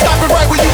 Stop it right where you